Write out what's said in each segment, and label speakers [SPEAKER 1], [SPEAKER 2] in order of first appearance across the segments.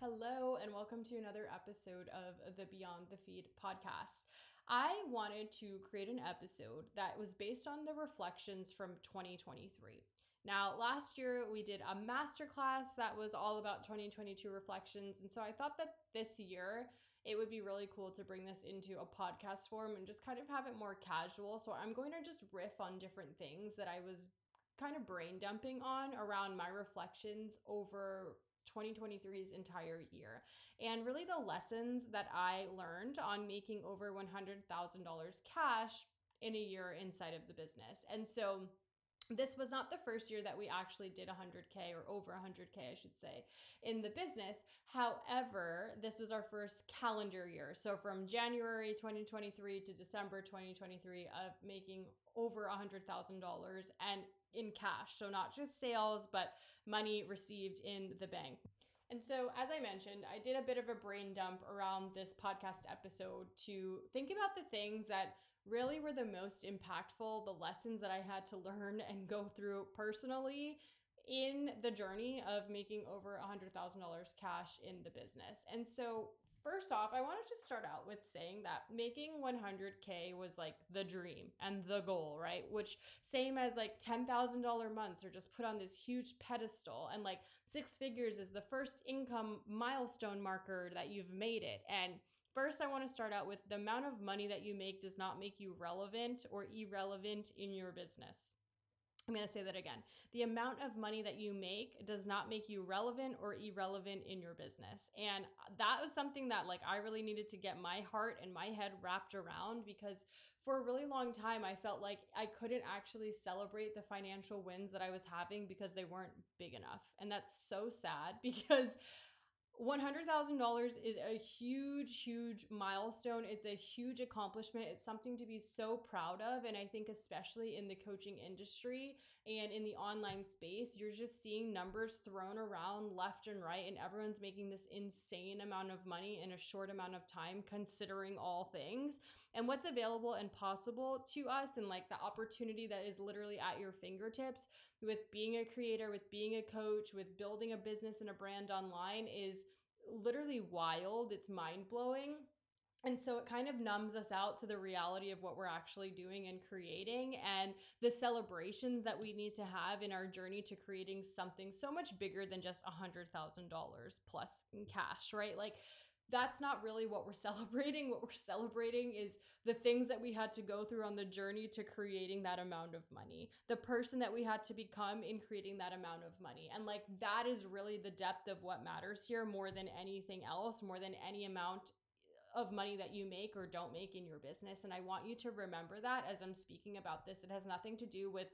[SPEAKER 1] Hello, and welcome to another episode of the Beyond the Feed podcast. I wanted to create an episode that was based on the reflections from 2023. Now, last year we did a masterclass that was all about 2022 reflections, and so I thought that this year it would be really cool to bring this into a podcast form and just kind of have it more casual. So I'm going to just riff on different things that I was kind of brain dumping on around my reflections over 2023's entire year. And really, the lessons that I learned on making over $100,000 cash in a year inside of the business. And so, this was not the first year that we actually did 100K or over 100K, I should say, in the business. However, this was our first calendar year. So from January 2023 to December 2023 of making over $100,000 and in cash. So not just sales, but money received in the bank. And so, as I mentioned, I did a bit of a brain dump around this podcast episode to think about the things that really were the most impactful, the lessons that I had to learn and go through personally in the journey of making over $100,000 cash in the business. And so, First off, I wanted to start out with saying that making 100K was like the dream and the goal, right? Which, same as like $10,000 months, are just put on this huge pedestal. And like six figures is the first income milestone marker that you've made it. And First, I want to start out with the amount of money that you make does not make you relevant or irrelevant in your business. I'm going to say that again. The amount of money that you make does not make you relevant or irrelevant in your business. And uh, that was something that like I really needed to get my heart and my head wrapped around because for a really long time I felt like I couldn't actually celebrate the financial wins that I was having because they weren't big enough. And that's so sad because $100,000 is a huge, huge milestone. It's a huge accomplishment. It's something to be so proud of. And I think, especially in the coaching industry and in the online space, you're just seeing numbers thrown around left and right, and everyone's making this insane amount of money in a short amount of time, considering all things and what's available and possible to us, and like the opportunity that is literally at your fingertips with being a creator, with being a coach, with building a business and a brand online is literally wild. It's mind blowing. And so it kind of numbs us out to the reality of what we're actually doing and creating and the celebrations that we need to have in our journey to creating something so much bigger than just a $100,000 plus in cash, right? Like that's not really what we're celebrating. What we're celebrating is the things that we had to go through on the journey to creating that amount of money, the person that we had to become in creating that amount of money. And like that is really the depth of what matters here more than anything else, more than any amount of money that you make or don't make in your business. And I want you to remember that as I'm speaking about this. It has nothing to do with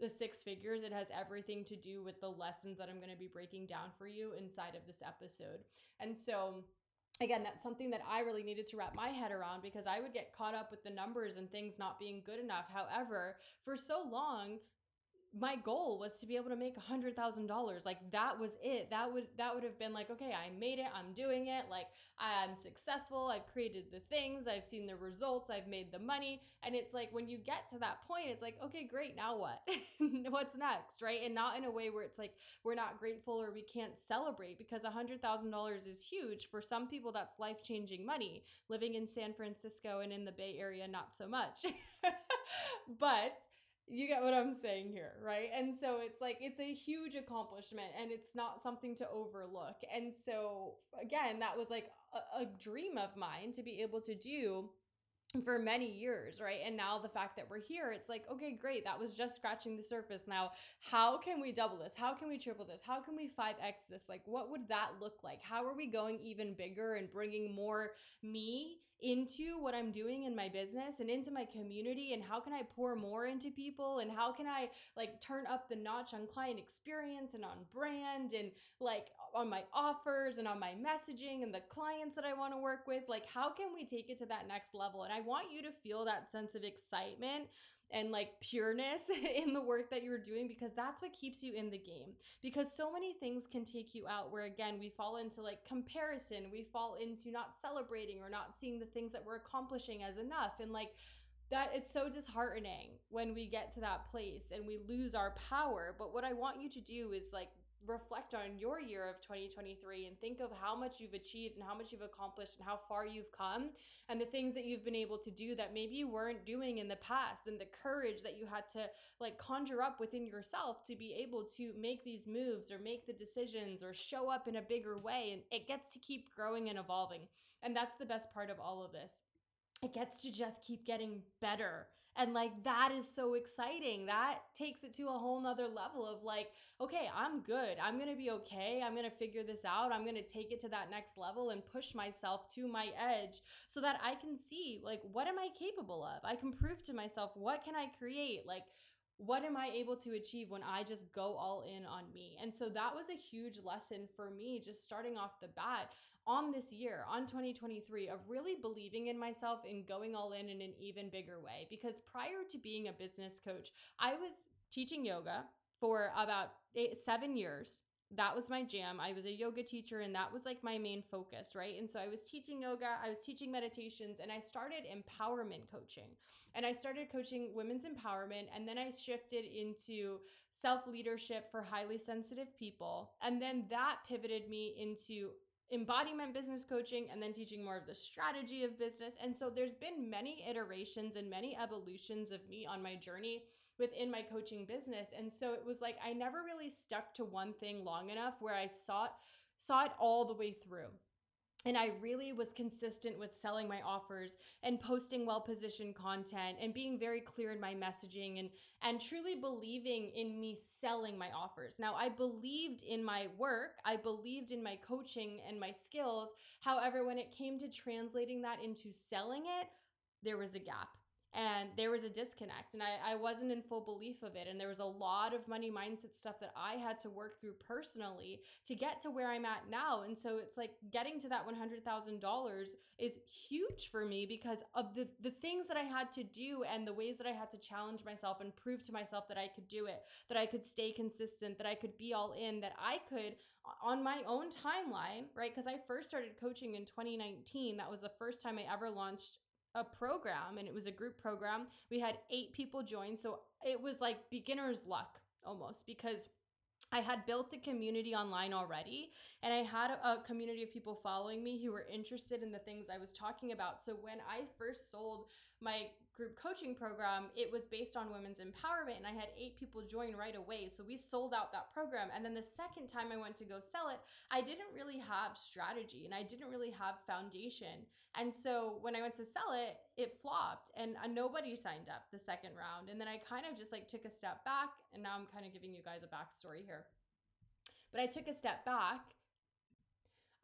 [SPEAKER 1] the six figures. It has everything to do with the lessons that I'm going to be breaking down for you inside of this episode. And so, again, that's something that I really needed to wrap my head around because I would get caught up with the numbers and things not being good enough. However, for so long, my goal was to be able to make a hundred thousand dollars. Like that was it. That would that would have been like okay i made it. I'm doing it. Like i'm successful. I've created the things. I've seen the results. I've made the money. And it's like when you get to that point it's like okay great. Now what? What's next? Right? And not in a way where it's like we're not grateful or we can't celebrate because a hundred thousand dollars is huge. For some people that's life changing money. Living in san francisco and in the bay area not so much. But you get what I'm saying here, right? And so it's like it's a huge accomplishment and it's not something to overlook. And so again, that was like a, a dream of mine to be able to do for many years, right? And now the fact that we're here, it's like, okay, great. That was just scratching the surface. Now, how can we double this? How can we triple this? How can we 5x this? Like, what would that look like? How are we going even bigger and bringing more me into what I'm doing in my business and into my community? And how can I pour more into people? And how can I like turn up the notch on client experience and on brand and like on my offers and on my messaging and the clients that I want to work with? Like, how can we take it to that next level? And I want you to feel that sense of excitement and like pureness in the work that you're doing because that's what keeps you in the game. Because so many things can take you out where, again, we fall into like comparison, we fall into not celebrating or not seeing the things that we're accomplishing as enough. And like, that it's so disheartening when we get to that place and we lose our power. But what I want you to do is like reflect on your year of 2023 and think of how much you've achieved and how much you've accomplished and how far you've come and the things that you've been able to do that maybe you weren't doing in the past and the courage that you had to like conjure up within yourself to be able to make these moves or make the decisions or show up in a bigger way and it gets to keep growing and evolving. And that's the best part of all of this. It gets to just keep getting better and like that is so exciting. That takes it to a whole nother level of like, okay, I'm good. I'm gonna be okay. I'm gonna figure this out. I'm gonna take it to that next level and push myself to my edge so that I can see like what am I capable of? I can prove to myself what can I create? Like what am I able to achieve when I just go all in on me? And so that was a huge lesson for me, just starting off the bat on this year, on 2023, of really believing in myself and going all in in an even bigger way. Because prior to being a business coach, I was teaching yoga for about eight, seven years that was my jam. I was a yoga teacher and that was like my main focus, right? And so I was teaching yoga, I was teaching meditations, and I started empowerment coaching. And I started coaching women's empowerment. And then I shifted into self leadership for highly sensitive people. And then that pivoted me into embodiment business coaching and then teaching more of the strategy of business. And so there's been many iterations and many evolutions of me on my journey within my coaching business. And so it was like I never really stuck to one thing long enough where I saw it, saw it all the way through and I really was consistent with selling my offers and posting well-positioned content and being very clear in my messaging and and truly believing in me selling my offers. Now, I believed in my work, I believed in my coaching and my skills. However, when it came to translating that into selling it, there was a gap and there was a disconnect and I, I wasn't in full belief of it and there was a lot of money mindset stuff that i had to work through personally to get to where i'm at now and so it's like getting to that $100000 is huge for me because of the, the things that i had to do and the ways that i had to challenge myself and prove to myself that i could do it that i could stay consistent that i could be all in that i could on my own timeline right? Because i first started coaching in 2019 that was the first time i ever launched a program and it was a group program. We had eight people join. So it was like beginner's luck almost because I had built a community online already, and I had a community of people following me who were interested in the things I was talking about. So when I first sold my group coaching program, it was based on women's empowerment, and I had eight people join right away. So we sold out that program. And then the second time I went to go sell it, I didn't really have strategy and I didn't really have foundation. And so when I went to sell it, it flopped and uh, nobody signed up the second round. And then I kind of just like took a step back, and now I'm kind of giving you guys a backstory here. But I took a step back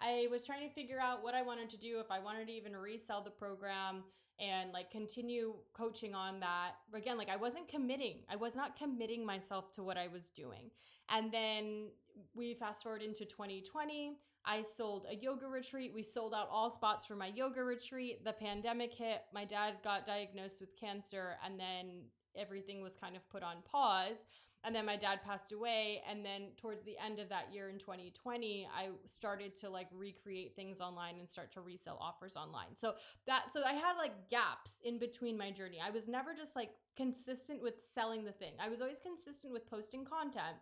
[SPEAKER 1] I was trying to figure out what I wanted to do if I wanted to even resell the program and like continue coaching on that. Again, like I wasn't committing. I was not committing myself to what I was doing. And then we fast forward into 2020. I sold a yoga retreat. We sold out all spots for my yoga retreat. The pandemic hit. My dad got diagnosed with cancer and then everything was kind of put on pause and then my dad passed away. And then towards the end of that year in 2020 i started to like recreate things online and start to resell offers online. So that so i had like gaps in between my journey. I was never just like consistent with selling the thing. I was always consistent with posting content.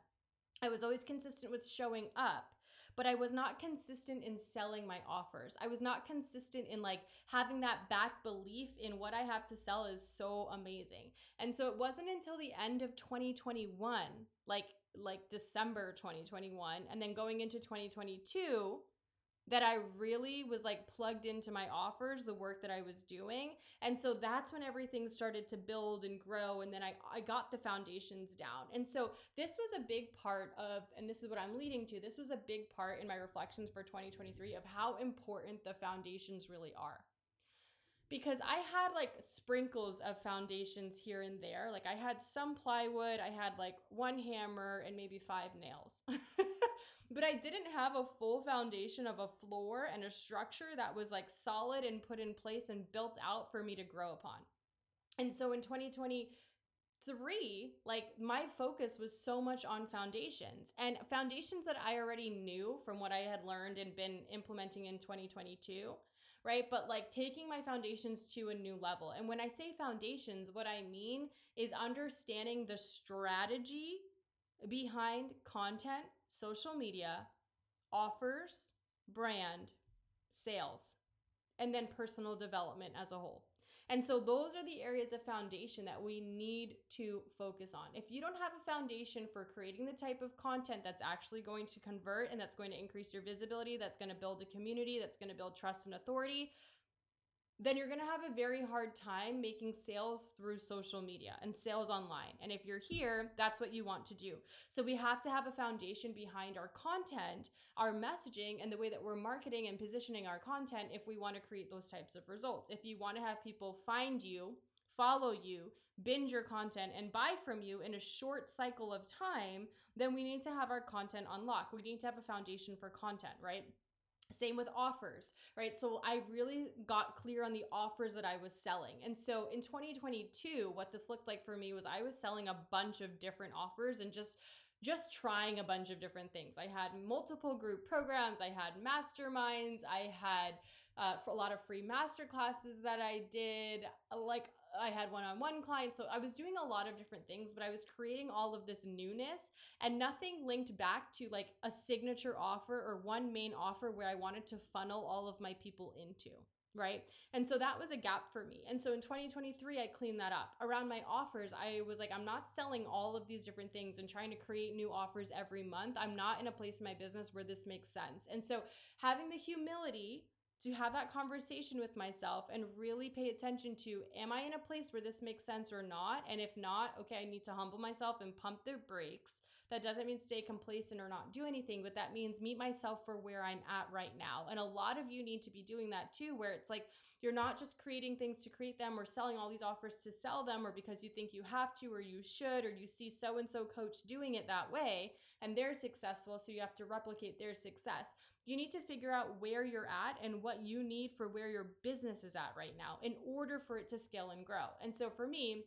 [SPEAKER 1] I was always consistent with showing up but I was not consistent in selling my offers. I was not consistent in like having that back belief in what I have to sell is so amazing. And so it wasn't until the end of 2021, like like December 2021 and then going into 2022 that I really was like plugged into my offers, the work that I was doing. And so that's when everything started to build and grow. And then I, I got the foundations down. And so this was a big part of, and this is what I'm leading to, this was a big part in my reflections for 2023 of how important the foundations really are because I had like sprinkles of foundations here and there. Like I had some plywood, I had like one hammer and maybe five nails. but I didn't have a full foundation of a floor and a structure that was like solid and put in place and built out for me to grow upon. And so in 2020, three, like my focus was so much on foundations and foundations that I already knew from what I had learned and been implementing in 2022 right? But like taking my foundations to a new level. And when I say foundations, what I mean is understanding the strategy behind content social media, offers, brand, sales, and then personal development as a whole. And so those are the areas of foundation that we need to focus on. If you don't have a foundation for creating the type of content that's actually going to convert and that's going to increase your visibility, that's going to build a community, that's going to build trust and authority, then you're going to have a very hard time making sales through social media and sales online. And if you're here, that's what you want to do. So we have to have a foundation behind our content, our messaging, and the way that we're marketing and positioning our content if we want to create those types of results. If you want to have people find you, follow you, binge your content, and buy from you in a short cycle of time, then we need to have our content unlocked. We need to have a foundation for content, right? Same with offers, right? So I really got clear on the offers that I was selling. And so in 2022, what this looked like for me was I was selling a bunch of different offers and just just trying a bunch of different things. I had multiple group programs, I had masterminds, I had uh, a lot of free master classes that I did. Like I had one on one clients. So I was doing a lot of different things, but I was creating all of this newness and nothing linked back to like a signature offer or one main offer where I wanted to funnel all of my people into. Right. And so that was a gap for me. And so in 2023, I cleaned that up. Around my offers, I was like, I'm not selling all of these different things and trying to create new offers every month. I'm not in a place in my business where this makes sense. And so having the humility to have that conversation with myself and really pay attention to am I in a place where this makes sense or not? And if not, okay, I need to humble myself and pump the brakes. That doesn't mean stay complacent or not do anything, but that means meet myself for where I'm at right now. And a lot of you need to be doing that too, where it's like you're not just creating things to create them or selling all these offers to sell them or because you think you have to or you should or you see so and so coach doing it that way and they're successful, so you have to replicate their success you need to figure out where you're at and what you need for where your business is at right now in order for it to scale and grow. And so for me,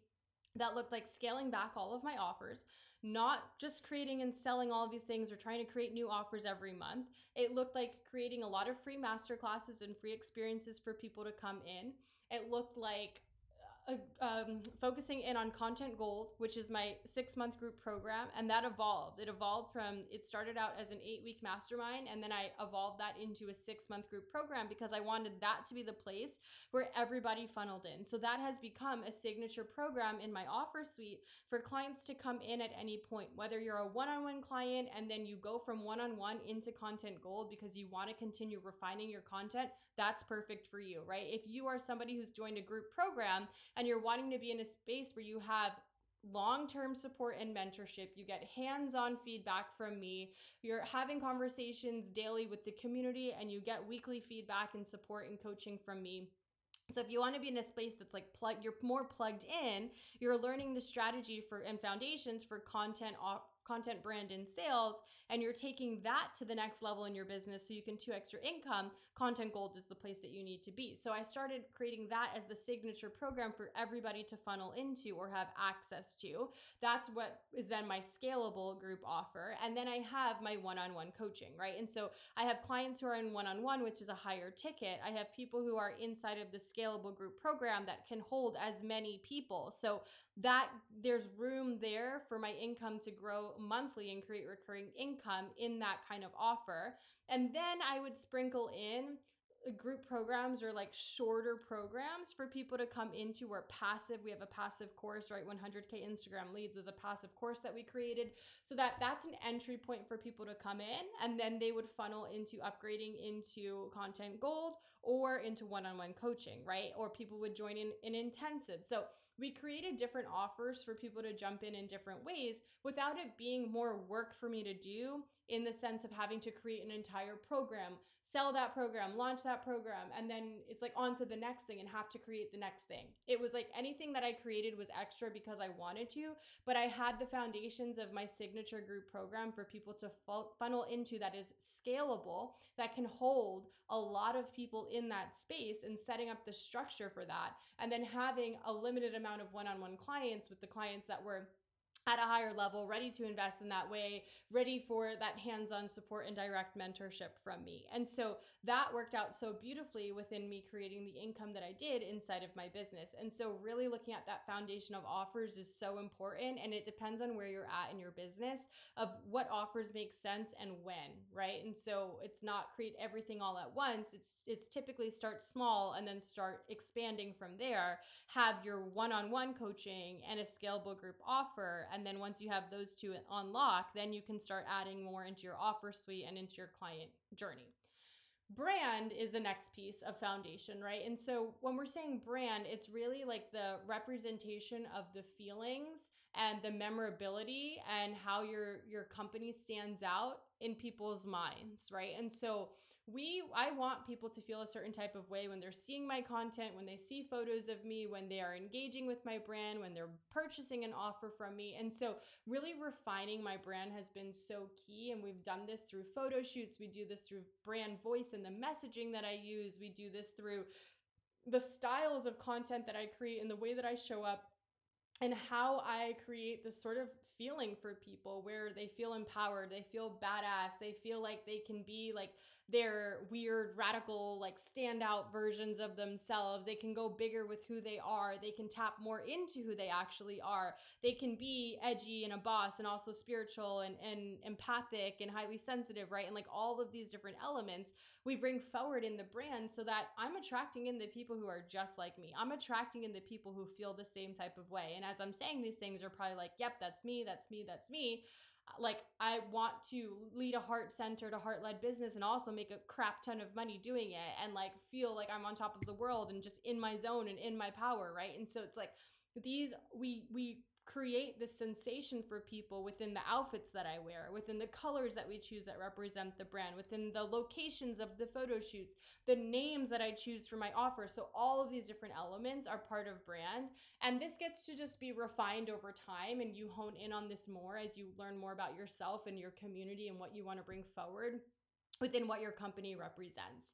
[SPEAKER 1] that looked like scaling back all of my offers, not just creating and selling all of these things or trying to create new offers every month. It looked like creating a lot of free master classes and free experiences for people to come in. It looked like um, focusing in on Content Gold, which is my six month group program, and that evolved. It evolved from, it started out as an eight week mastermind, and then I evolved that into a six month group program because I wanted that to be the place where everybody funneled in. So that has become a signature program in my offer suite for clients to come in at any point, whether you're a one on one client and then you go from one on one into Content Gold because you want to continue refining your content, that's perfect for you, right? If you are somebody who's joined a group program and you're wanting to be in a space where you have long term support and mentorship. You get hands on feedback from me. You're having conversations daily with the community, and you get weekly feedback and support and coaching from me. So if you want to be in a space that's like plug, you're more plugged in. You're learning the strategy for and foundations for content content brand and sales and you're taking that to the next level in your business so you can 2x your income, Content Gold is the place that you need to be. So I started creating that as the signature program for everybody to funnel into or have access to. That's what is then my scalable group offer. And then I have my one on one coaching, right? And so I have clients who are in one on one, which is a higher ticket. I have people who are inside of the scalable group program that can hold as many people. So that there's room there for my income to grow monthly and create recurring income in that kind of offer. And then I would sprinkle in Uh, group programs or like shorter programs for people to come into where passive we have a passive course right? 100k instagram leads is a passive course that we created. So that that's an entry point for people to come in and then they would funnel into upgrading into content gold or into one-on-one coaching right? Or people would join in an intensive. So we created different offers for people to jump in in different ways without it being more work for me to do in the sense of having to create an entire program, sell that program, launch that program, and then it's like on to the next thing and have to create the next thing. It was like anything that I created was extra because I wanted to, but I had the foundations of my signature group program for people to funnel into that is scalable, that can hold a lot of people in that space and setting up the structure for that, and then having a limited amount of one on one clients with the clients that were at a higher level, ready to invest in that way, ready for that hands on support and direct mentorship from me. And so that worked out so beautifully within me creating the income that I did inside of my business. And so, really looking at that foundation of offers is so important. And it depends on where you're at in your business of what offers make sense and when, right? And so, it's not create everything all at once. It's it's typically start small and then start expanding from there. Have your one on one coaching and a scalable group offer and then once you have those two on lock, then you can start adding more into your offer suite and into your client journey brand is the next piece of foundation, right? And so when we're saying brand, it's really like the representation of the feelings and the memorability and how your your company stands out in people's minds, right? And so we I want people to feel a certain type of way when they're seeing my content, when they see photos of me, when they are engaging with my brand, when they're purchasing an offer from me. And so really refining my brand has been so key and we've done this through photo shoots, we do this through brand voice and the messaging that I use, we do this through the styles of content that I create and the way that I show up and how I create this sort of feeling for people where they feel empowered, they feel badass, they feel like they can be like their weird, radical, like standout versions of themselves. They can go bigger with who they are, they can tap more into who they actually are. They can be edgy and a boss and also spiritual and, and empathic and highly sensitive, right? And like all of these different elements we bring forward in the brand so that I'm attracting in the people who are just like me. I'm attracting in the people who feel the same type of way. And as I'm saying these things, are probably like, yep, that's me, that's me, that's me. Uh, like, I want to lead a heart centered, a heart led business and also make a crap ton of money doing it and like feel like I'm on top of the world and just in my zone and in my power, right? And so it's like, these we we create this sensation for people within the outfits that I wear, within the colors that we choose that represent the brand, within the locations of the photo shoots, the names that I choose for my offer. So all of these different elements are part of brand. And this gets to just be refined over time and you hone in on this more as you learn more about yourself and your community and what you want to bring forward within what your company represents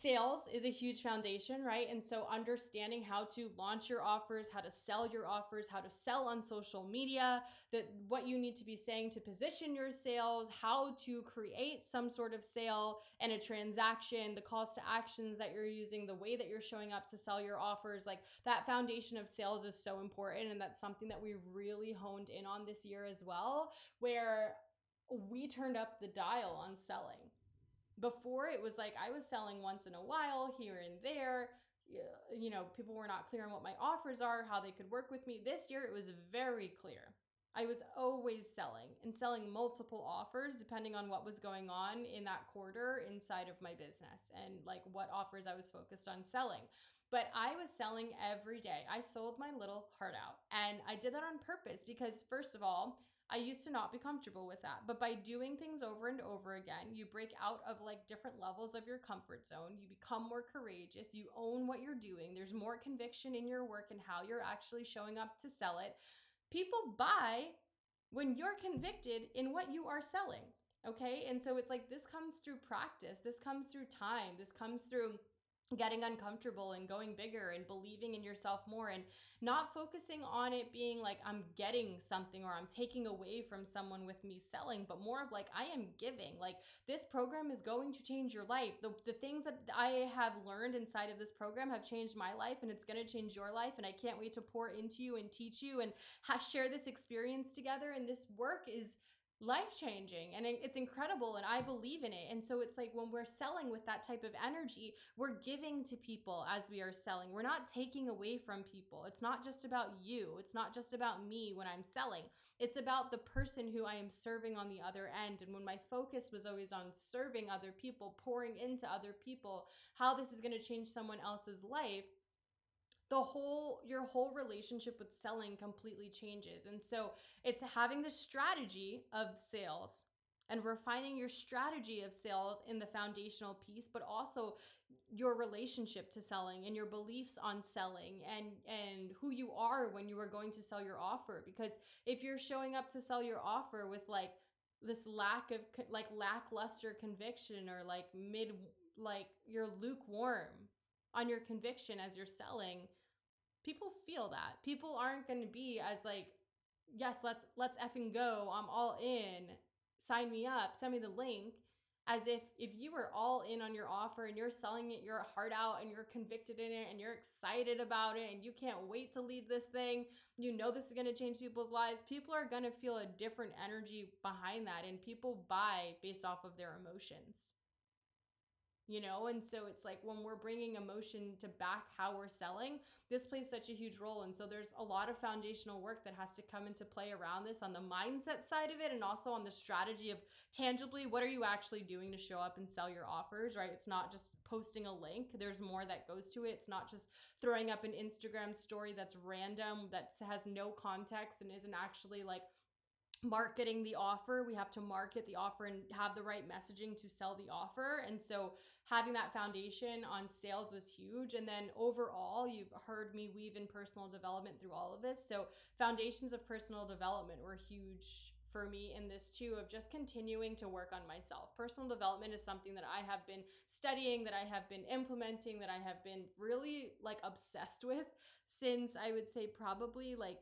[SPEAKER 1] sales is a huge foundation, right? And so understanding how to launch your offers, how to sell your offers, how to sell on social media, that what you need to be saying to position your sales, how to create some sort of sale and a transaction, the calls to actions that you're using, the way that you're showing up to sell your offers, like that foundation of sales is so important and that's something that we really honed in on this year as well, where we turned up the dial on selling before it was like I was selling once in a while here and there. You know, people were not clear on what my offers are, how they could work with me. This year it was very clear. I was always selling and selling multiple offers depending on what was going on in that quarter inside of my business and like what offers I was focused on selling. But I was selling every day. I sold my little heart out. And I did that on purpose because, first of all, I used to not be comfortable with that. But by doing things over and over again, you break out of like different levels of your comfort zone. You become more courageous. You own what you're doing. There's more conviction in your work and how you're actually showing up to sell it. People buy when you're convicted in what you are selling. Okay. And so it's like this comes through practice, this comes through time, this comes through getting uncomfortable and going bigger and believing in yourself more and not focusing on it being like I'm getting something or I'm taking away from someone with me selling, but more of like I am giving. Like this program is going to change your life. The, the things that I have learned inside of this program have changed my life and it's going to change your life. And I can't wait to pour into you and teach you and ha- share this experience together. And this work is life changing and it's incredible and I believe in it. And so it's like when we're selling with that type of energy, we're giving to people as we are selling. We're not taking away from people. It's not just about you. It's not just about me when I'm selling. It's about the person who I am serving on the other end. And when my focus was always on serving other people, pouring into other people, how this is going to change someone else's life, the whole your whole relationship with selling completely changes. And so it's having the strategy of sales and refining your strategy of sales in the foundational piece but also your relationship to selling and your beliefs on selling and and who you are when you are going to sell your offer because if you're showing up to sell your offer with like this lack of like lackluster conviction or like mid like you're lukewarm on your conviction as you're selling people feel that. People aren't going to be as like yes, let's let's effing go. I'm all in. Sign me up. Send me the link. As if if you were all in on your offer and you're selling it your heart out and you're convicted in it and you're excited about it and you can't wait to lead this thing, you know this is going to change people's lives. People are going to feel a different energy behind that and people buy based off of their emotions you know? And so it's like when we're bringing emotion to back how we're selling this plays such a huge role. And so there's a lot of foundational work that has to come into play around this on the mindset side of it and also on the strategy of tangibly what are you actually doing to show up and sell your offers right? It's not just posting a link. There's more that goes to it. It's not just throwing up an instagram story that's random that has no context and isn't actually like marketing the offer we have to market the offer and have the right messaging to sell the offer and so having that foundation on sales was huge. And then overall, you've heard me weave in personal development through all of this. So, foundations of personal development were huge for me in this too of just continuing to work on myself. Personal development is something that I have been studying, that I have been implementing, that I have been really like obsessed with since I would say probably like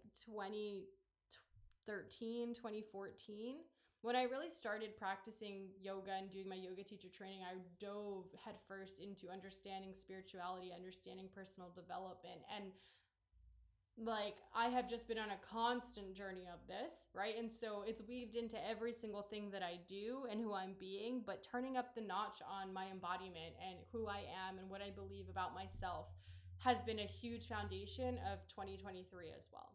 [SPEAKER 1] 2013, 2014 when I really started practicing yoga and doing my yoga teacher training, I dove headfirst into understanding spirituality, understanding personal development, and like I have just been on a constant journey of this, right? And so it's weaved into every single thing that I do and who I'm being, but turning up the notch on my embodiment and who I am and what I believe about myself has been a huge foundation of 2023 as well.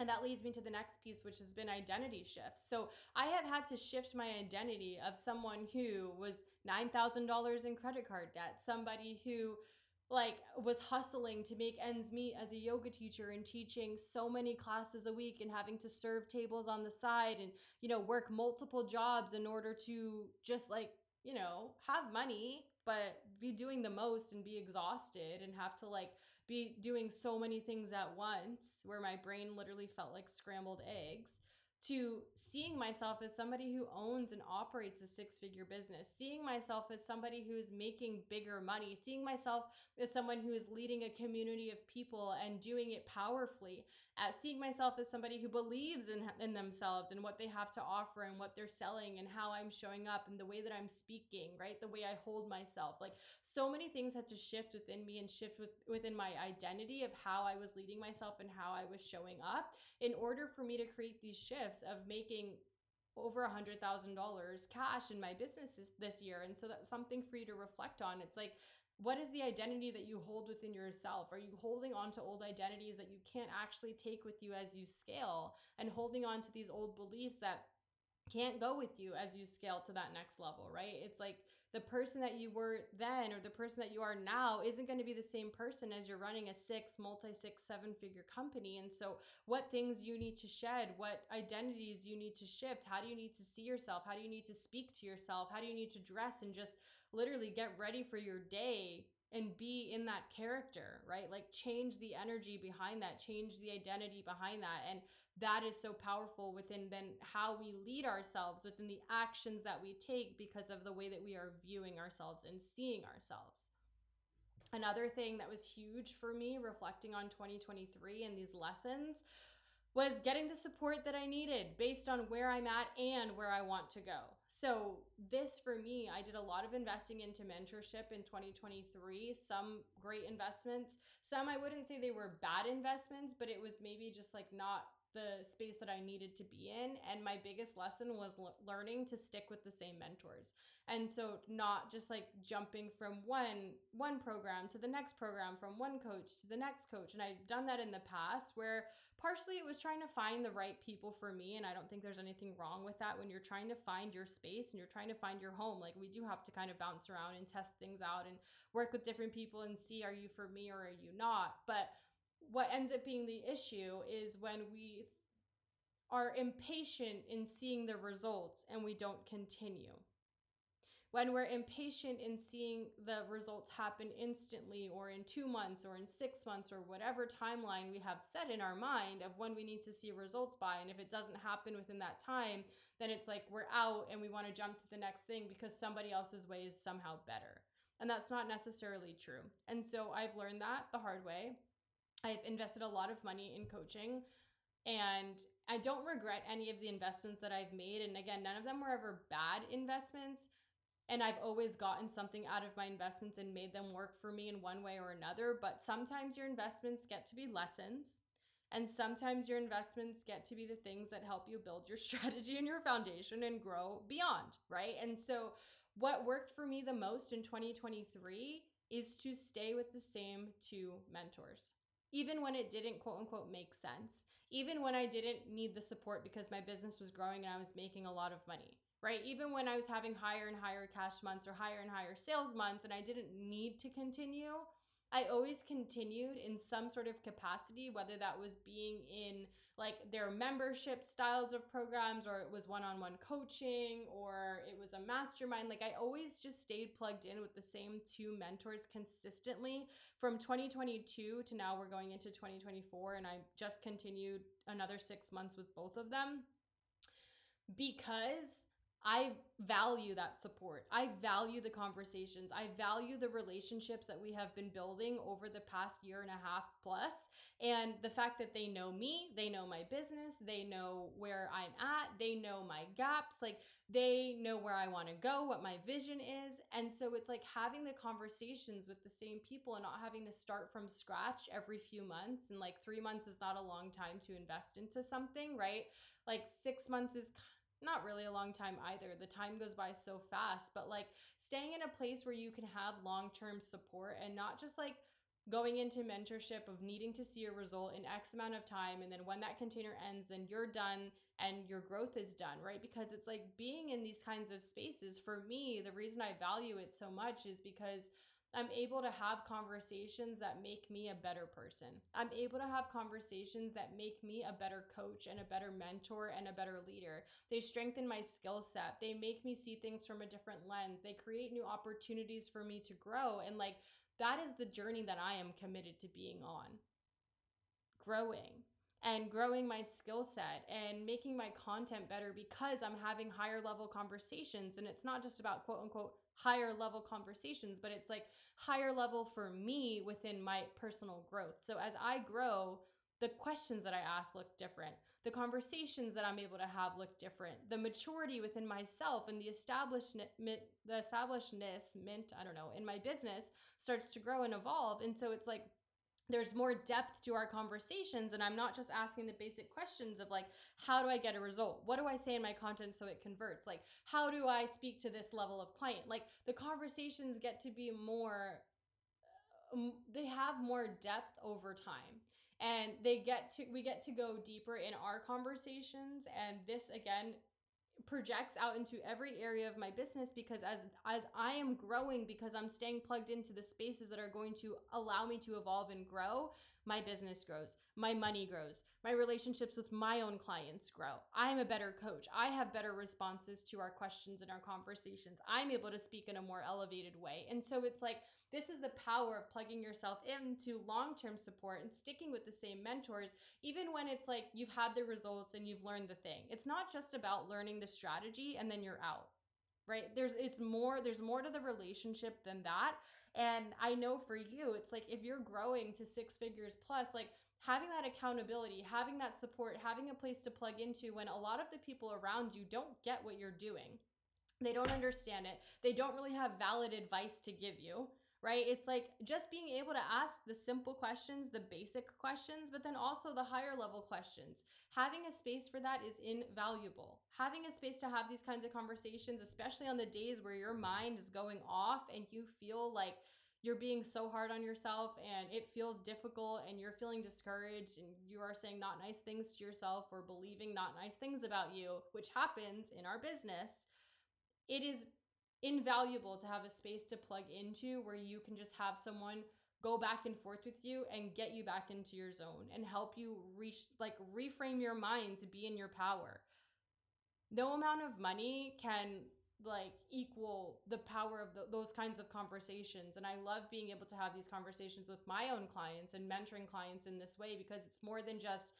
[SPEAKER 1] And that leads me to the next piece, which has been identity shifts. So I have had to shift my identity of someone who was $9,000 in credit card debt, somebody who like was hustling to make ends meet as a yoga teacher and teaching so many classes a week and having to serve tables on the side and you know work multiple jobs in order to just like you know have money but be doing the most and be exhausted and have to like be doing so many things at once where my brain literally felt like scrambled eggs to seeing myself as somebody who owns and operates a six figure business, seeing myself as somebody who is making bigger money, seeing myself as someone who is leading a community of people and doing it powerfully, at seeing myself as somebody who believes in, in themselves and what they have to offer and what they're selling and how I'm showing up and the way that I'm speaking, right? The way I hold myself. Like so many things had to shift within me and shift with, within my identity of how I was leading myself and how I was showing up in order for me to create these shifts of making over a hundred thousand dollars cash in my business this year and so that's something for you to reflect on it's like what is the identity that you hold within yourself? Are you holding on to old identities that you can't actually take with you as you scale and holding on to these old beliefs that can't go with you as you scale to that next level right? It's like the person that you were then or the person that you are now isn't going to be the same person as you're running a six, multi six, seven figure company. And so, what things you need to shed, what identities you need to shift, how do you need to see yourself, how do you need to speak to yourself, how do you need to dress and just literally get ready for your day and be in that character, right? Like change the energy behind that, change the identity behind that. And that is so powerful within then how we lead ourselves within the actions that we take because of the way that we are viewing ourselves and seeing ourselves. Another thing that was huge for me reflecting on 2023 and these lessons was getting the support that I needed based on where I'm at and where I want to go. So, this for me, I did a lot of investing into mentorship in 2023, some great investments. Some I wouldn't say they were bad investments, but it was maybe just like not the space that I needed to be in. And my biggest lesson was l- learning to stick with the same mentors. And so not just like jumping from one one program to the next program, from one coach to the next coach. And I've done that in the past where partially it was trying to find the right people for me. And I don't think there's anything wrong with that when you're trying to find your space and you're trying to find your home. Like we do have to kind of bounce around and test things out and work with different people and see are you for me or are you not. But what ends up being the issue is when we are impatient in seeing the results and we don't continue. When we're impatient in seeing the results happen instantly or in two months or in six months or whatever timeline we have set in our mind of when we need to see results by. And if it doesn't happen within that time, then it's like we're out and we want to jump to the next thing because somebody else's way is somehow better. And that's not necessarily true. And so I've learned that the hard way. I've invested a lot of money in coaching And I don't regret any of the investments that I've made. And again, none of them were ever bad investments. And I've always gotten something out of my investments and made them work for me in one way or another. But sometimes your investments get to be lessons. And sometimes your investments get to be the things that help you build your strategy and your foundation and grow beyond, right? And so, what worked for me the most in 2023 is to stay with the same two mentors, even when it didn't quote unquote make sense, even when I didn't need the support because my business was growing and I was making a lot of money, right? Even when I was having higher and higher cash months or higher and higher sales months and I didn't need to continue, I always continued in some sort of capacity, whether that was being in like their membership styles of programs or it was one on one coaching or it was a mastermind. Like I always just stayed plugged in with the same two mentors consistently from 2022 to now we're going into 2024. And I just continued another six months with both of them because I value that support. I value the conversations. I value the relationships that we have been building over the past year and a half plus. And the fact that they know me, they know my business, they know where I'm at, they know my gaps, like they know where I want to go, what my vision is. And so it's like having the conversations with the same people and not having to start from scratch every few months. And like three months is not a long time to invest into something, right? Like six months is not really a long time either. The time goes by so fast, but like staying in a place where you can have long term support and not just like going into mentorship of needing to see a result in X amount of time. And then when that container ends, then you're done and your growth is done, right? Because it's like being in these kinds of spaces for me, the reason I value it so much is because I'm able to have conversations that make me a better person. I'm able to have conversations that make me a better coach and a better mentor and a better leader. They strengthen my skill set. They make me see things from a different lens. They create new opportunities for me to grow. And like that is the journey that I am committed to being on. Growing and growing my skill set and making my content better because I'm having higher level conversations. And it's not just about quote unquote higher level conversations, but it's like higher level for me within my personal growth. So as I grow, the questions that I ask look different. The conversations that I'm able to have look different. The maturity within myself and the establishment, the establishedness, mint, I don't know, in my business starts to grow and evolve. And so it's like there's more depth to our conversations and i'm not just asking the basic questions of like how do i get a result? What do i say in my content so it converts? Like how do i speak to this level of client? Like the conversations get to be more um, they have more depth over time and they get to we get to go deeper in our conversations and this again projects out into every area of my business because as as I am growing because I'm staying plugged into the spaces that are going to allow me to evolve and grow, my business grows, my money grows, my relationships with my own clients grow. I'm a better coach. I have better responses to our questions and our conversations. I'm able to speak in a more elevated way. And so it's like this is the power of plugging yourself into long term support and sticking with the same mentors, even when it's like you've had the results and you've learned the thing. It's not just about learning the strategy and then you're out, right? There's, it's more, there's more to the relationship than that. And I know for you, it's like if you're growing to six figures plus, like having that accountability, having that support, having a place to plug into when a lot of the people around you don't get what you're doing. They don't understand it. They don't really have valid advice to give you right? It's like just being able to ask the simple questions, the basic questions, but then also the higher level questions. Having a space for that is invaluable. Having a space to have these kinds of conversations, especially on the days where your mind is going off and you feel like you're being so hard on yourself and it feels difficult and you're feeling discouraged and you are saying not nice things to yourself or believing not nice things about you, which happens in our business, it is invaluable to have a space to plug into where you can just have someone go back and forth with you and get you back into your zone and help you reach like reframe your mind to be in your power. No amount of money can like equal the power of the, those kinds of conversations and i love being able to have these conversations with my own clients and mentoring clients in this way because it's more than just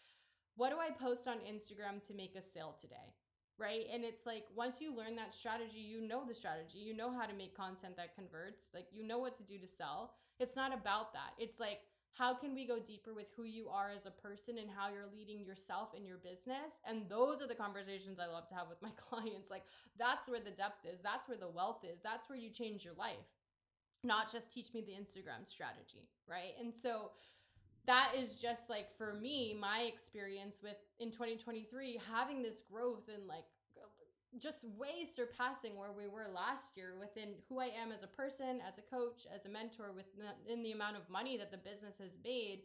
[SPEAKER 1] what do i post on instagram to make a sale today right? And it's like once you learn that strategy, you know the strategy, you know how to make content that converts, like you know what to do to sell. It's not about that. It's like How can we go deeper with who you are as a person and how you're leading yourself in your business? And those are the conversations I love to have with my clients. Like, that's where the depth is, that's where the wealth is, that's where you change your life, not just teach me the Instagram strategy, right? And so, that is just like for me my experience with in 2023 having this growth and like just way surpassing where we were last year within who I am as a person, as a coach, as a mentor, with in the amount of money that the business has made.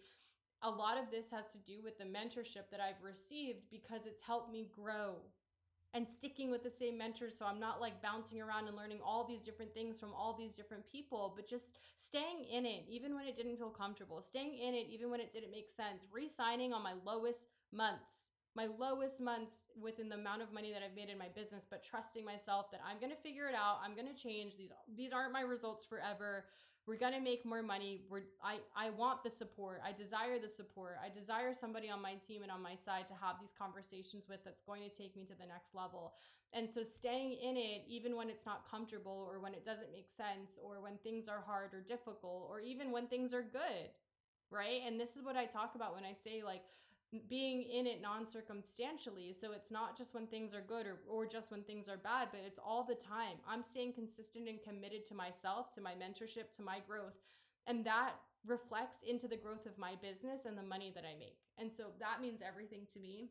[SPEAKER 1] A lot of this has to do with the mentorship that I've received because it's helped me grow and sticking with the same mentors so I'm not like bouncing around and learning all these different things from all these different people, but just staying in it even when it didn't feel comfortable, staying in it even when it didn't make sense, re-signing on my lowest months my lowest months within the amount of money that I've made in my business, but trusting myself that I'm to figure it out. I'm to change these. These aren't my results forever. We're to make more money. We're, I, I want the support. I desire the support. I desire somebody on my team and on my side to have these conversations with that's going to take me to the next level. And so staying in it, even when it's not comfortable or when it doesn't make sense or when things are hard or difficult or even when things are good, right? And this is what I talk about when I say, like, being in it non-circumstantially so it's not just when things are good or, or just when things are bad but it's all the time. I'm staying consistent and committed to myself to my mentorship to my growth and that reflects into the growth of my business and the money that i make. And so that means everything to me.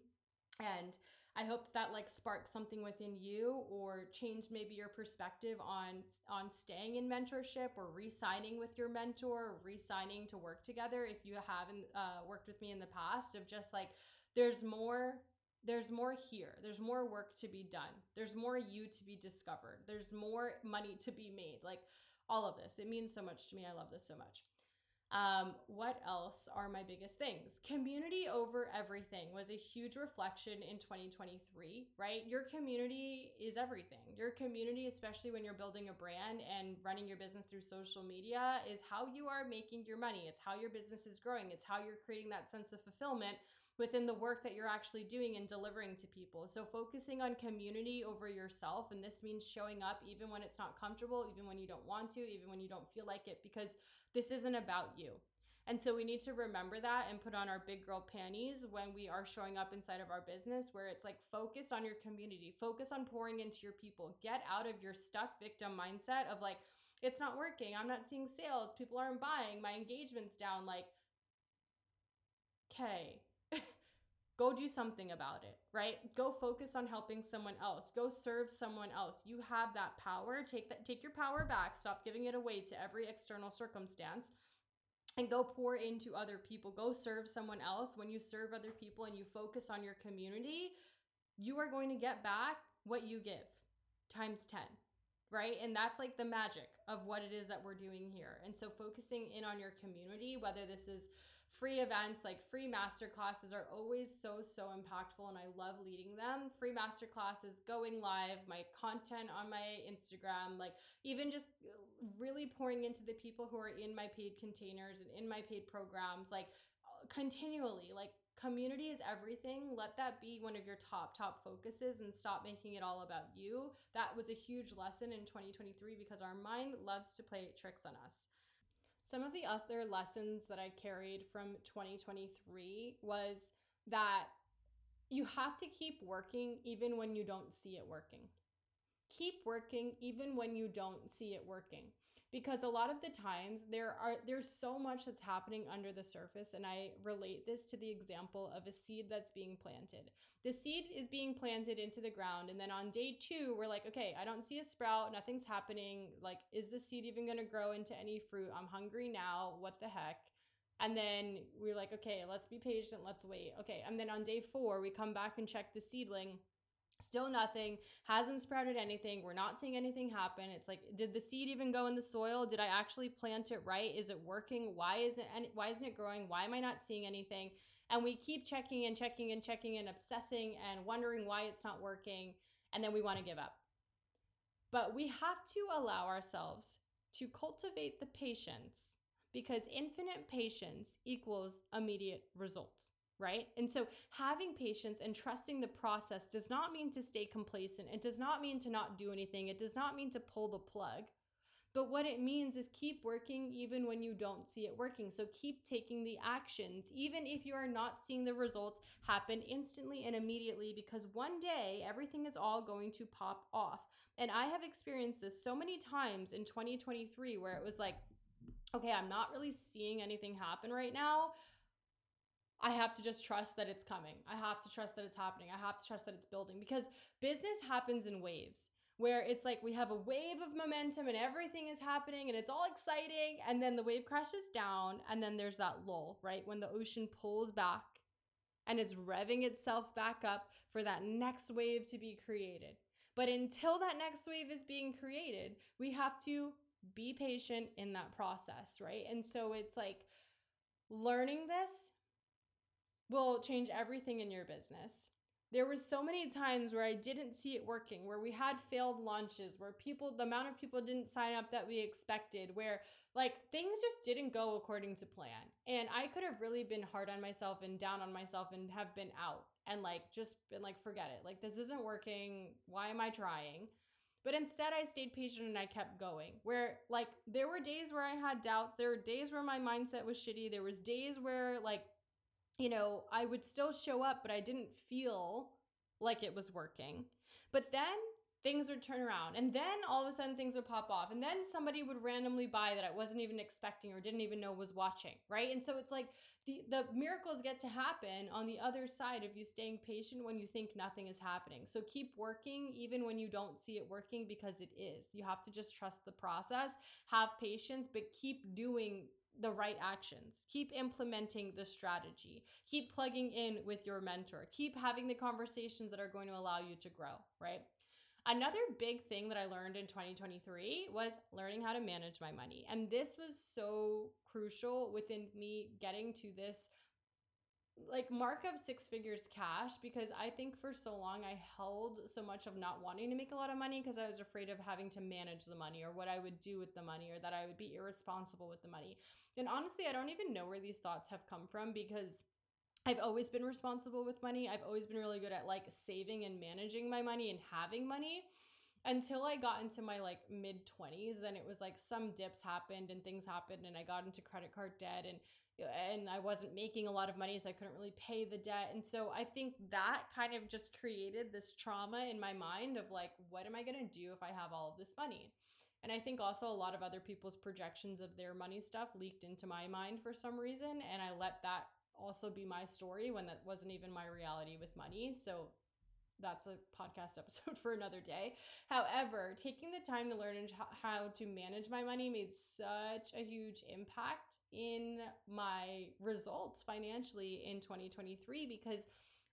[SPEAKER 1] And I hope that like sparked something within you or changed maybe your perspective on on staying in mentorship or re-signing with your mentor or re-signing to work together if you haven't uh, worked with me in the past of just like there's more there's more here. There's more work to be done. There's more you to be discovered. There's more money to be made. Like all of this. It means so much to me. I love this so much um, what else are my biggest things? Community over everything was a huge reflection in 2023, right? Your community is everything. Your community, especially when you're building a brand and running your business through social media, is how you are making your money. It's how your business is growing. It's how you're creating that sense of fulfillment within the work that you're actually doing and delivering to people. So focusing on community over yourself and this means showing up even when it's not comfortable, even when you don't want to, even when you don't feel like it because this isn't about you. And so we need to remember that and put on our big girl panties when we are showing up inside of our business, where it's like focus on your community, focus on pouring into your people. Get out of your stuck victim mindset of like, it's not working. I'm not seeing sales. People aren't buying. My engagement's down. Like, okay, go do something about it, right? Go focus on helping someone else. Go serve someone else. You have that power. Take that take your power back. Stop giving it away to every external circumstance and go pour into other people. Go serve someone else. When you serve other people and you focus on your community, you are going to get back what you give times 10 right? And that's like the magic of what it is that we're doing here. And so focusing in on your community, whether this is free events like free master classes are always so so impactful and i love leading them. Free master classes going live my content on my instagram like even just uh, really pouring into the people who are in my paid containers and in my paid programs like uh, continually like community is everything. Let that be one of your top top focuses and stop making it all about you. That was a huge lesson in 2023 because our mind loves to play tricks on us some of the other lessons that I carried from 2023 was that you have to keep working even when you don't see it working. Keep working even when you don't see it working because a lot of the times there are there's so much that's happening under the surface and i relate this to the example of a seed that's being planted. The seed is being planted into the ground and then on day two we're like okay i don't see a sprout nothing's happening like is the seed even going to grow into any fruit? I'm hungry now what the heck? And then we're like okay let's be patient let's wait. Okay and then on day four we come back and check the seedling Still nothing, hasn't sprouted anything. We're not seeing anything happen. It's like, did the seed even go in the soil? Did I actually plant it right? Is it working? Why isn't it, why isn't it growing? Why am I not seeing anything? And we keep checking and checking and checking and obsessing and wondering why it's not working. And then we want to give up. But we have to allow ourselves to cultivate the patience because infinite patience equals immediate results right? And so having patience and trusting the process does not mean to stay complacent. It does not mean to not do anything. It does not mean to pull the plug. But what it means is keep working even when you don't see it working. So keep taking the actions, even if you are not seeing the results happen instantly and immediately, because one day everything is all going to pop off. And I have experienced this so many times in 2023 where it was like, okay, I'm not really seeing anything happen right now. I have to just trust that it's coming. I have to trust that it's happening. I have to trust that it's building because business happens in waves where it's like we have a wave of momentum and everything is happening and it's all exciting and then the wave crashes down and then there's that lull, right? When the ocean pulls back and it's revving itself back up for that next wave to be created. But until that next wave is being created, we have to be patient in that process, right? And so it's like learning this will change everything in your business there were so many times where I didn't see it working, where we had failed launches, where people, the amount of people didn't sign up that we expected, where like things just didn't go according to plan. And I could have really been hard on myself and down on myself and have been out and like just been like, forget it. Like, this isn't working. Why am I trying? But instead, I stayed patient and I kept going. Where like there were days where I had doubts. There were days where my mindset was shitty. There was days where like you know, I would still show up, but I didn't feel like it was working. But then things would turn around and then all of a sudden things would pop off and then somebody would randomly buy that I wasn't even expecting or didn't even know was watching, right? And so it's like the the miracles get to happen on the other side of you staying patient when you think nothing is happening. So keep working even when you don't see it working because it is. You have to just trust the process, have patience, but keep doing the right actions. Keep implementing the strategy. Keep plugging in with your mentor. Keep having the conversations that are going to allow you to grow, right? Another big thing that I learned in 2023 was learning how to manage my money. And this was so crucial within me getting to this like mark of six figures cash because I think for so long I held so much of not wanting to make a lot of money because I was afraid of having to manage the money or what I would do with the money or that I would be irresponsible with the money. And honestly, I don't even know where these thoughts have come from because I've always been responsible with money. I've always been really good at like saving and managing my money and having money until I got into my like mid 20s. Then it was like some dips happened and things happened, and I got into credit card debt and uh, and I wasn't making a lot of money, so I couldn't really pay the debt. And so I think that kind of just created this trauma in my mind of like, what am I gonna do if I have all of this money? And I think also a lot of other people's projections of their money stuff leaked into my mind for some reason. And I let that also be my story when that wasn't even my reality with money. So that's a podcast episode for another day. However, taking the time to learn how to manage my money made such a huge impact in my results financially in 2023 because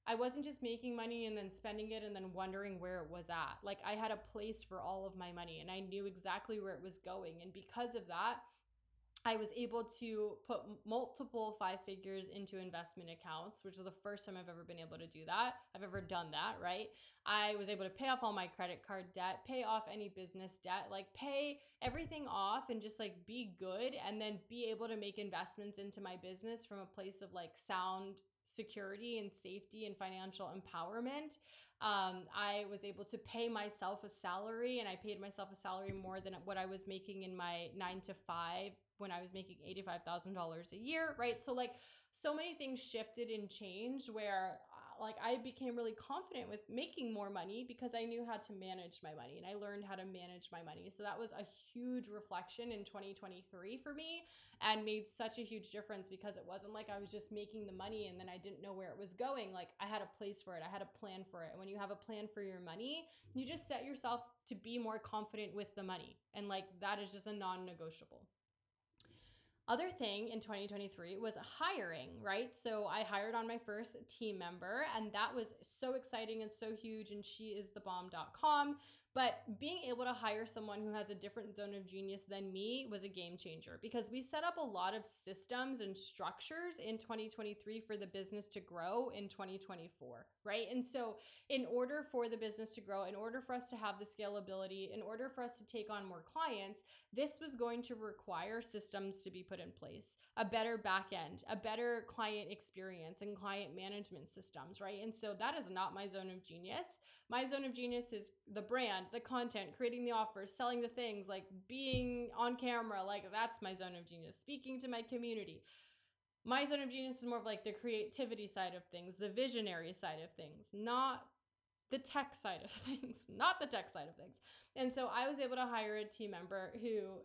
[SPEAKER 1] I wasn't just making money and then spending it and then wondering where it was at. Like I had a place for all of my money and I knew exactly where it was going. And because of that, I was able to put multiple five figures into investment accounts, which is the first time I've ever been able to do that. I've ever done that, right? I was able to pay off all my credit card debt, pay off any business debt, like pay everything off and just like be good and then be able to make investments into my business from a place of like sound security and safety and financial empowerment. Um, I was able to pay myself a salary and I paid myself a salary more than what I was making in my nine to five when I was making $85,000 a year, right? So, like, so many things shifted and changed where like I became really confident with making more money because I knew how to manage my money and I learned how to manage my money. So that was a huge reflection in 2023 for me and made such a huge difference because it wasn't like I was just making the money and then I didn't know where it was going. Like I had a place for it, I had a plan for it. And when you have a plan for your money, you just set yourself to be more confident with the money. And like that is just a non negotiable other thing in 2023 was hiring, right? So I hired on my first team member, and that was so exciting and so huge. And she is the bomb.com. But being able to hire someone who has a different zone of genius than me was a game changer because we set up a lot of systems and structures in 2023 for the business to grow in 2024, right? And so, in order for the business to grow, in order for us to have the scalability, in order for us to take on more clients, this was going to require systems to be put in place, a better back end, a better client experience, and client management systems, right? And so, that is not my zone of genius My zone of genius is the brand, the content, creating the offers, selling the things, like being on camera. Like that's my zone of genius. Speaking to my community. My zone of genius is more of like the creativity side of things, the visionary side of things, not the tech side of things, not the tech side of things. And so I was able to hire a team member who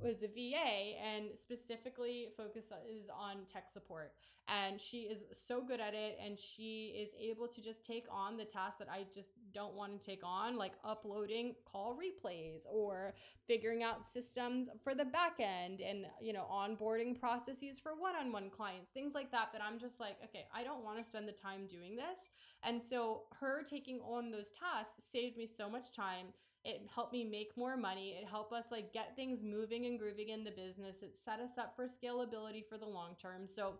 [SPEAKER 1] was a VA and specifically focuses on tech support. And she is so good at it and she is able to just take on the tasks that I just don't want to take on, like uploading call replays or figuring out systems for the back end and, you know, onboarding processes for one-on-one clients, things like that that I'm just like, okay, I don't want to spend the time doing this. And so her taking on those tasks saved me so much time. It helped me make more money. It helped us like get things moving and grooving in the business. It set us up for scalability for the long term. So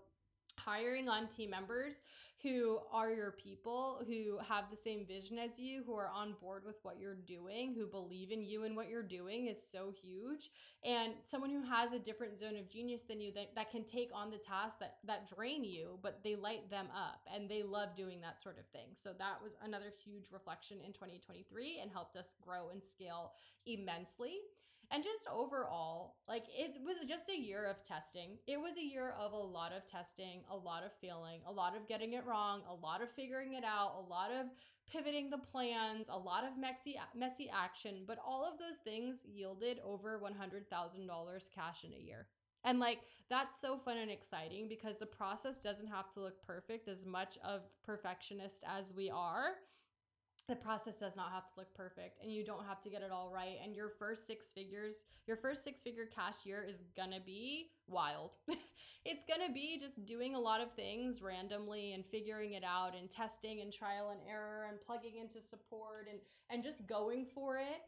[SPEAKER 1] hiring on team members who are your people, who have the same vision as you, who are on board with what you're doing, who believe in you and what you're doing is so huge. And someone who has a different zone of genius than you that, that can take on the tasks that, that drain you, but they light them up and they love doing that sort of thing. So that was another huge reflection in 2023 and helped us grow and scale immensely. And just overall, like it was just a year of testing. It was a year of a lot of testing, a lot of failing, a lot of getting it wrong, a lot of figuring it out, a lot of pivoting the plans, a lot of messy messy action, but all of those things yielded over $100,000 cash in a year. And like that's so fun and exciting because the process doesn't have to look perfect as much of perfectionist as we are the process does not have to look perfect and you don't have to get it all right. And your first six figures your first six figure cash year is gonna be wild. It's gonna be just doing a lot of things randomly and figuring it out and testing and trial and error and plugging into support and and just going for it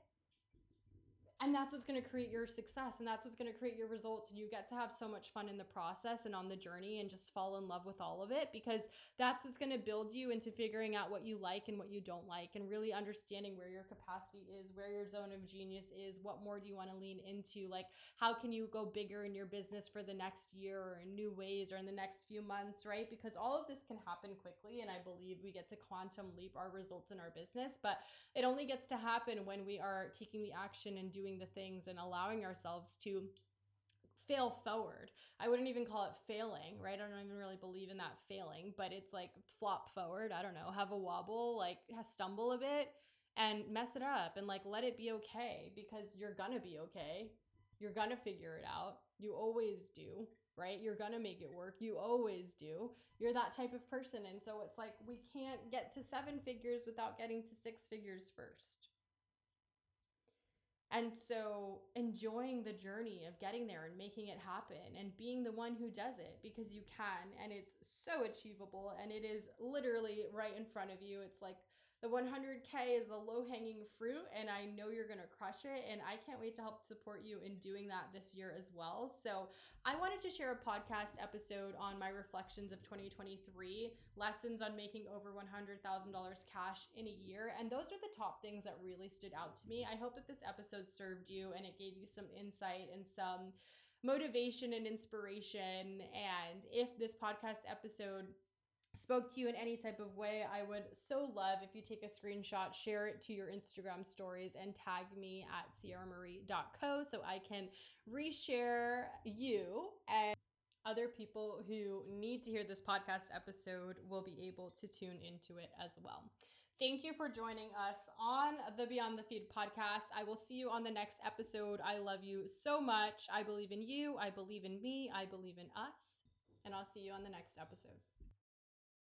[SPEAKER 1] and that's what's going to create your success and that's what's going to create your results and you get to have so much fun in the process and on the journey and just fall in love with all of it because that's what's going to build you into figuring out what you like and what you don't like and really understanding where your capacity is where your zone of genius is what more do you want to lean into like how can you go bigger in your business for the next year or in new ways or in the next few months right? Because all of this can happen quickly and i believe we get to quantum leap our results in our business but it only gets to happen when we are taking the action and doing the things and allowing ourselves to fail forward. I wouldn't even call it failing, right? I don't even really believe in that failing, but it's like flop forward. I don't know, have a wobble, like stumble a bit and mess it up and like let it be okay because you're gonna be okay. You're gonna figure it out. You always do, right? You're gonna make it work. You always do. You're that type of person. And so it's like we can't get to seven figures without getting to six figures first. And so enjoying the journey of getting there and making it happen and being the one who does it because you can and it's so achievable and it is literally right in front of you. It's like the 100K is the low hanging fruit, and I know you're going to crush it. And I can't wait to help support you in doing that this year as well. So, I wanted to share a podcast episode on my reflections of 2023, lessons on making over $100,000 cash in a year. And those are the top things that really stood out to me. I hope that this episode served you and it gave you some insight and some motivation and inspiration. And if this podcast episode spoke to you in any type of way, I would so love if you take a screenshot, share it to your Instagram stories, and tag me at sierramarie.co so I can reshare you and other people who need to hear this podcast episode will be able to tune into it as well. Thank you for joining us on the Beyond the Feed podcast. I will see you on the next episode. I love you so much. I believe in you. I believe in me. I believe in us. And I'll see you on the next episode.